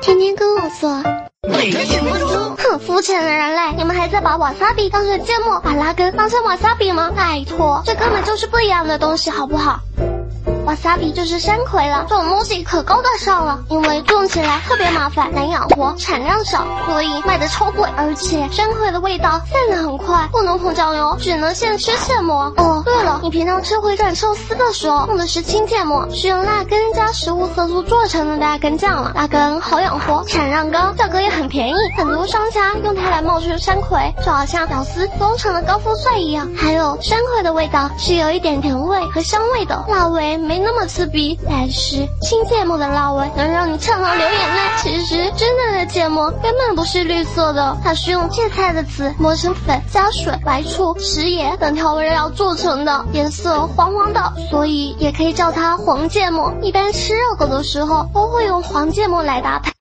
天天跟我说。哼，肤浅的人类，你们还在把瓦萨比当成芥末，把拉根当成瓦萨比吗？拜托，这根本就是不一样的东西，好不好？瓦萨比就是山葵了，这种东西可高大上了，因为种起来特别麻烦，难养活，产量少，所以卖的超贵。而且山葵的味道散的很快，不能碰酱油，只能现吃现磨。哦，对了，你平常吃回转寿司的时候用的是青芥末，是用辣根加食物色素做成的辣根酱了。辣根好养活，产量高，价格也很便宜，很多商家用它来冒充山葵，就好像屌丝封成了高富帅一样。还有山葵的味道是有一点甜味和香味的，辣味没。那么刺鼻，但是青芥末的辣味能让你呛到流眼泪。其实真正的芥末根本不是绿色的，它是用芥菜的籽磨成粉，加水、白醋、食盐等调味料做成的，颜色黄黄的，所以也可以叫它黄芥末。一般吃热狗的时候都会用黄芥末来搭配。